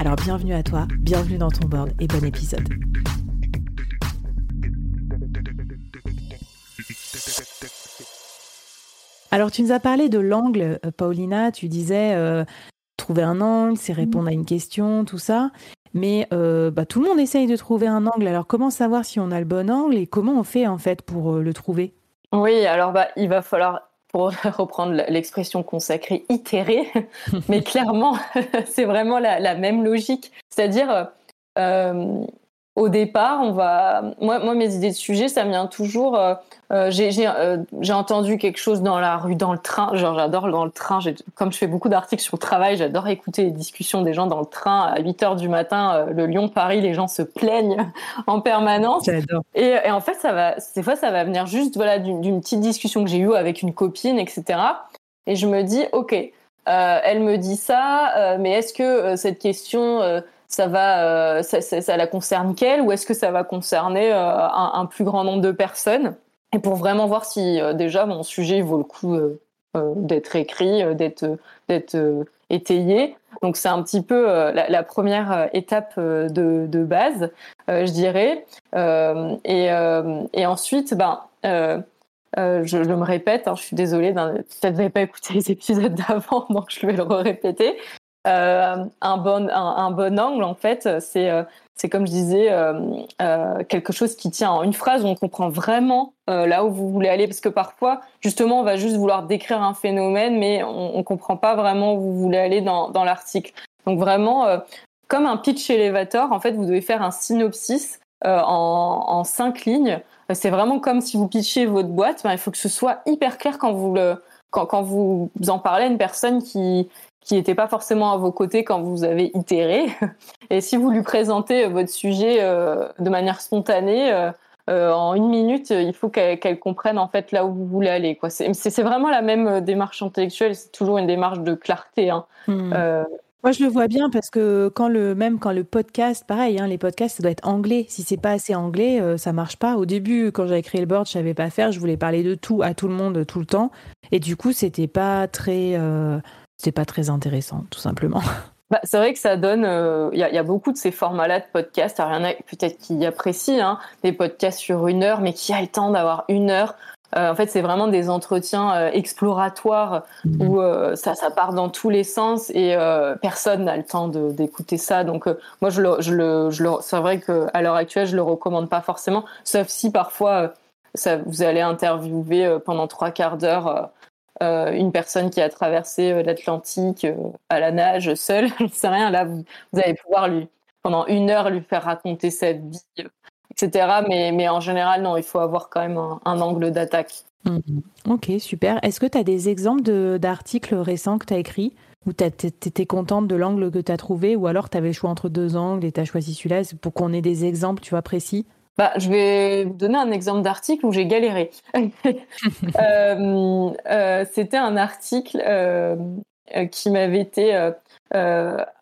Alors bienvenue à toi, bienvenue dans ton board et bon épisode. Alors tu nous as parlé de l'angle, euh, Paulina, tu disais euh, trouver un angle, c'est répondre à une question, tout ça. Mais euh, bah, tout le monde essaye de trouver un angle. Alors comment savoir si on a le bon angle et comment on fait en fait pour le trouver? Oui, alors bah, il va falloir pour reprendre l'expression consacrée, itérer. Mais clairement, c'est vraiment la, même logique. C'est-à-dire, euh, au départ, on va. Moi, moi, mes idées de sujet, ça vient toujours. Euh, euh, euh, j'ai entendu quelque chose dans la rue, dans le train. Genre, j'adore dans le train. Comme je fais beaucoup d'articles sur le travail, j'adore écouter les discussions des gens dans le train à 8 heures du matin. le Lyon-Paris, les gens se plaignent en permanence. J'adore. Et, et, en fait, ça va. Des fois, ça va venir juste voilà d'une petite discussion que j'ai eue avec une copine, etc. Et je me dis, ok, elle me dit ça, mais est-ce que cette question ça va, euh, ça, ça, la concerne qu'elle ou est-ce que ça va concerner euh, un, plus grand nombre de personnes? Et pour vraiment voir si euh, déjà mon sujet vaut le coup d'être écrit, d'être d'être étayé. Donc c'est un petit peu la, première étape de, base, je dirais. et, ensuite, ben je, me répète, hein, je suis désolée, peut-être n'avez pas écouté les épisodes d'avant, donc je vais le répéter. Euh, un, bon, un, bon angle, en fait, c'est euh, comme je disais, euh, quelque chose qui tient en une phrase où on comprend vraiment là où vous voulez aller. Parce que parfois, justement, on va juste vouloir décrire un phénomène, mais on ne comprend pas vraiment où vous voulez aller dans, dans l'article. Donc vraiment, comme un pitch elevator, en fait, vous devez faire un synopsis en, en cinq lignes. C'est vraiment comme si vous pitchiez votre boîte. Ben, il faut que ce soit hyper clair quand vous le quand, quand vous en parlez à une personne qui, qui n'était pas forcément à vos côtés quand vous avez itéré. Et si vous lui présentez euh, votre sujet euh, de manière spontanée, euh, en une minute, il faut qu'elle comprenne en fait là où vous voulez aller. C'est vraiment la même démarche intellectuelle, c'est toujours une démarche de clarté. Hein. Hmm. Moi, je le vois bien parce que quand le même quand le podcast, pareil, hein, les podcasts, ça doit être anglais. Si c'est pas assez anglais, ça marche pas. Au début, quand j'avais créé le board, je savais pas faire. Je voulais parler de tout à tout le monde tout le temps, et du coup, c'était pas très c'est pas très intéressant, tout simplement. Bah, c'est vrai que ça donne. Il euh, y, a beaucoup de ces formats-là de podcasts. Il y en a peut-être qui apprécient hein, des podcasts sur une heure, mais qui a le temps d'avoir une heure. Euh, en fait, c'est vraiment des entretiens euh, exploratoires mmh. où ça, ça part dans tous les sens et personne n'a le temps d'écouter ça. Donc, moi, je le, je le, je le c'est vrai qu'à l'heure actuelle, je le recommande pas forcément, sauf si parfois ça, vous allez interviewer pendant trois quarts d'heure euh, une personne qui a traversé euh, l'Atlantique euh, à la nage seule, je ne sais rien. Là, vous, allez pouvoir lui, pendant une heure, lui faire raconter sa vie, etc. Mais, en général, non, il faut avoir quand même un, angle d'attaque. Mhm. Ok, super. Est-ce que tu as des exemples d'articles récents que tu as écrits où tu étais contente de l'angle que tu as trouvé ou alors tu avais le choix entre deux angles et tu as choisi celui-là? Pour qu'on ait des exemples, tu vois, précis bah, je vais vous donner un exemple d'article où j'ai galéré. Euh, euh, c'était un article euh, qui m'avait été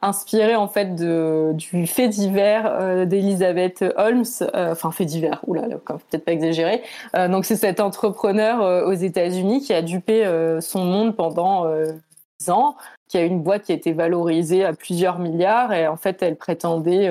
inspiré en fait du fait divers d'Elisabeth Holmes, enfin fait divers, oula, peut-être pas exagéré. donc c'est cet entrepreneur aux États-Unis qui a dupé son monde pendant 10 ans, qui a une boîte qui a été valorisée à plusieurs milliards et en fait elle prétendait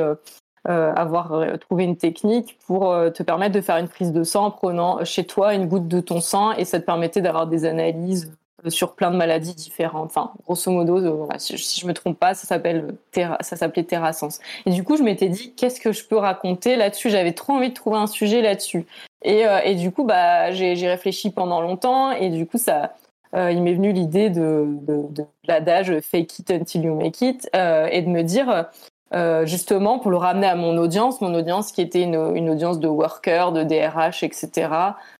euh, avoir euh, trouvé une technique pour euh, te permettre de faire une prise de sang en prenant chez toi une goutte de ton sang et ça te permettait d'avoir des analyses sur plein de maladies différentes. Enfin, grosso modo, si, je me trompe pas, ça s'appelle ça s'appelait Terrasens. Et du coup, je m'étais dit, qu'est-ce que je peux raconter là-dessus? J'avais trop envie de trouver un sujet là-dessus. Et, et, du coup, bah, j'ai réfléchi pendant longtemps, et du coup, ça, il m'est venu l'idée de, de, de l'adage "fake it until you make it" et de me dire euh, justement pour le ramener à mon audience, mon audience qui était une, une audience de workers, de DRH, etc.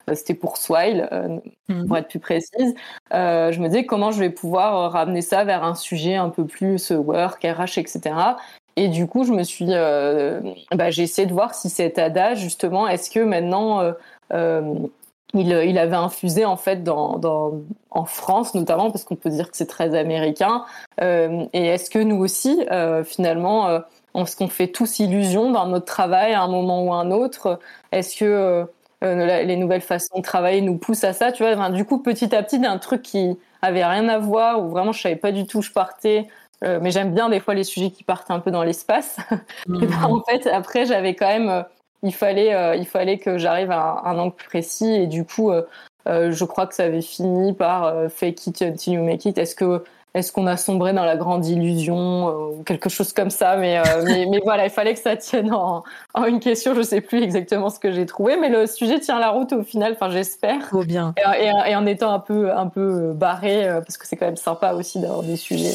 Euh, c'était pour Swile, euh, mhm. pour être plus précise. Euh, je me disais comment je vais pouvoir ramener ça vers un sujet un peu plus work, RH, etc. Et du coup, je me suis, bah, j'ai essayé de voir si cet adage justement, est-ce que maintenant il, il, avait infusé en fait dans, dans en France notamment parce qu'on peut dire que c'est très américain. Euh, et est-ce que nous aussi, euh, finalement, euh, est-ce qu'on fait tous illusion dans notre travail à un moment ou à un autre? Est-ce que euh, les nouvelles façons de travailler nous poussent à ça? Tu vois, enfin, du coup, petit à petit, d'un truc qui avait rien à voir ou vraiment je savais pas du tout où je partais. mais j'aime bien des fois les sujets qui partent un peu dans l'espace. Ben, mmh. en fait, après, j'avais quand même il fallait, euh, il fallait que j'arrive à un, angle précis et du coup, euh, euh, je crois que ça avait fini par fake it until you make it. Est-ce que est-ce qu'on a sombré dans la grande illusion ou quelque chose comme ça? Mais, mais, voilà, il fallait que ça tienne en, une question. Je sais plus exactement ce que j'ai trouvé, mais le sujet tient la route au final. Enfin, j'espère. Trop bien. Et, en étant un peu un peu barré, parce que c'est quand même sympa aussi d'avoir des sujets.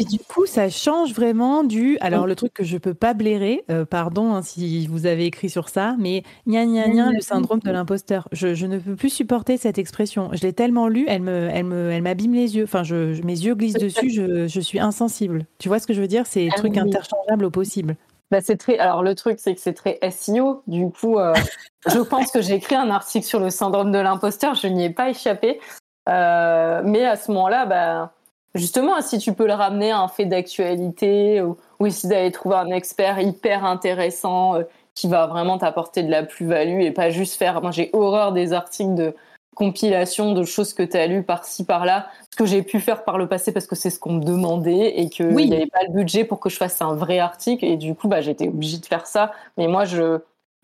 Puis du coup, ça change vraiment du. Alors, le truc que je peux pas blairer, euh, pardon hein, si vous avez écrit sur ça, mais gna gna gna, le syndrome de l'imposteur. Je, je, ne peux plus supporter cette expression. Je l'ai tellement lu, elle me, elle me, elle m'abîme les yeux. Enfin, je, mes yeux glissent dessus, je, je, suis insensible. Tu vois ce que je veux dire? C'est ah truc interchangeable au possible. Bah, c'est très. Alors le truc, c'est que c'est très SEO. Du coup, euh, je pense que j'ai écrit un article sur le syndrome de l'imposteur. Je n'y ai pas échappé. Euh, mais à ce moment-là, bah, Justement, si tu peux le ramener à un fait d'actualité ou, ou essayer d'aller trouver un expert hyper intéressant euh, qui va vraiment t'apporter de la plus-value et pas juste faire. Moi, j'ai horreur des articles de compilation de choses que tu as lues par-ci, par-là, ce que j'ai pu faire par le passé parce que c'est ce qu'on me demandait et qu'il n'y avait pas le budget pour que je fasse un vrai article. Et du coup, bah, j'étais obligée de faire ça. Mais moi, je,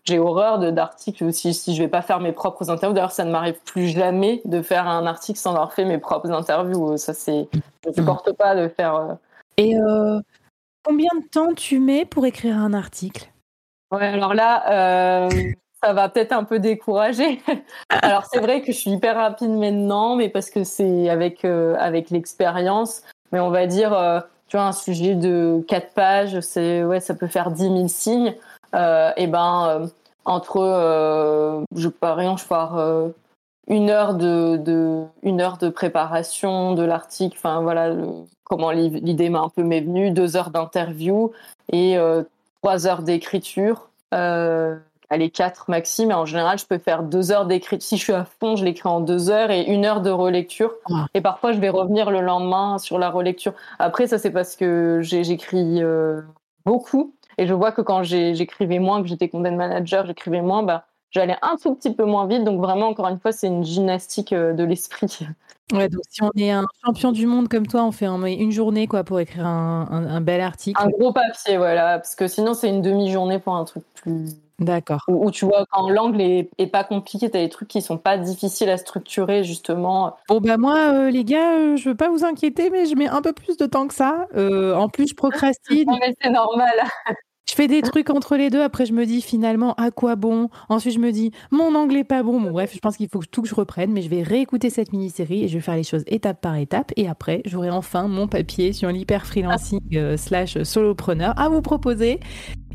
j'ai horreur d'articles si, si je vais pas faire mes propres interviews. D'ailleurs, ça ne m'arrive plus jamais de faire un article sans avoir fait mes propres interviews. Ça, c'est, je ne supporte pas de faire. Euh, Et euh, combien de temps tu mets pour écrire un article? Ouais, alors là, euh, ça va peut-être un peu décourager. alors c'est vrai que je suis hyper rapide maintenant, mais parce que c'est avec avec l'expérience. Mais on va dire, tu vois, un sujet de 4 pages, c'est ouais, ça peut faire 10 000 signes. Euh, et ben euh, entre euh, je parie je pars une heure de, de, une heure de préparation de l'article enfin voilà comment l'idée m'a un peu m'est venue deux heures d'interview et trois heures d'écriture euh, allez quatre maxi mais en général je peux faire deux heures d'écriture si je suis à fond je l'écris en deux heures et une heure de relecture. Et parfois je vais revenir le lendemain sur la relecture. Après ça c'est parce que j'écris beaucoup et je vois que quand j'écrivais moins, que j'étais content manager, j'écrivais moins, bah, j'allais un tout petit peu moins vite. Donc vraiment, encore une fois, c'est une gymnastique euh, de l'esprit. Ouais, donc si on est un champion du monde comme toi, on fait une journée quoi pour écrire un, un, bel article. Un gros papier, voilà, parce que sinon c'est une demi-journée pour un truc plus. D'accord. Où, tu vois quand l'angle est, pas compliqué, tu as des trucs qui sont pas difficiles à structurer justement. Bon bah moi euh, les gars, euh, je veux pas vous inquiéter, mais je mets un peu plus de temps que ça. en plus je procrastine. non mais c'est normal. Je fais des trucs entre les deux. Après, je me dis finalement à quoi bon? Ensuite, je me dis mon anglais pas bon. bon bref, je pense qu'il faut tout que je reprenne, mais je vais réécouter cette mini-série et je vais faire les choses étape par étape. Et après, j'aurai enfin mon papier sur l'hyper freelancing euh, slash solopreneur à vous proposer.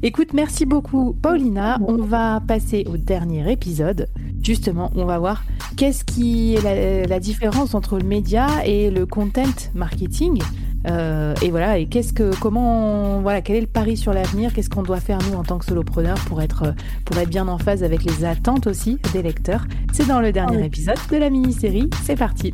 Écoute, merci beaucoup, Paulina. On va passer au dernier épisode. Justement, on va voir qu'est-ce qui est la, la différence entre le média et le content marketing. Euh, et voilà, et qu'est-ce que, comment, voilà, quel est le pari sur l'avenir? Qu'est-ce qu'on doit faire nous en tant que solopreneur pour être, pour être bien en phase avec les attentes aussi des lecteurs? C'est dans le dernier ah épisode de la mini-série. C'est parti.